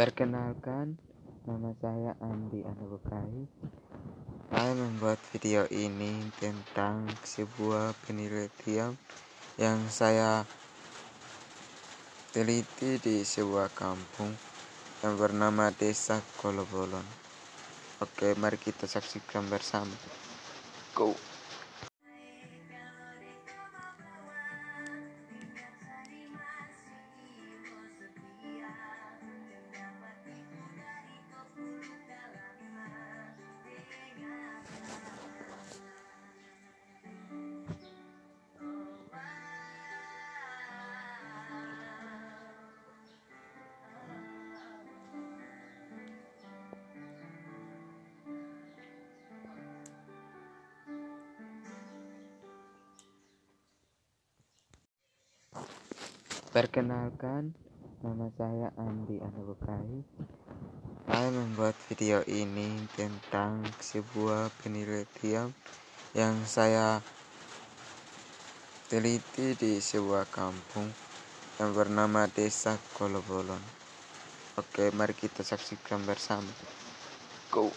Perkenalkan, nama saya Andi Anubukai. Saya membuat video ini tentang sebuah penelitian yang saya teliti di sebuah kampung yang bernama Desa Kolobolon. Oke, mari kita saksikan bersama. Go! Perkenalkan, nama saya Andi Anubukai. Saya membuat video ini tentang sebuah penelitian yang saya teliti di sebuah kampung yang bernama Desa Kolobolon. Oke, mari kita saksikan bersama. Go!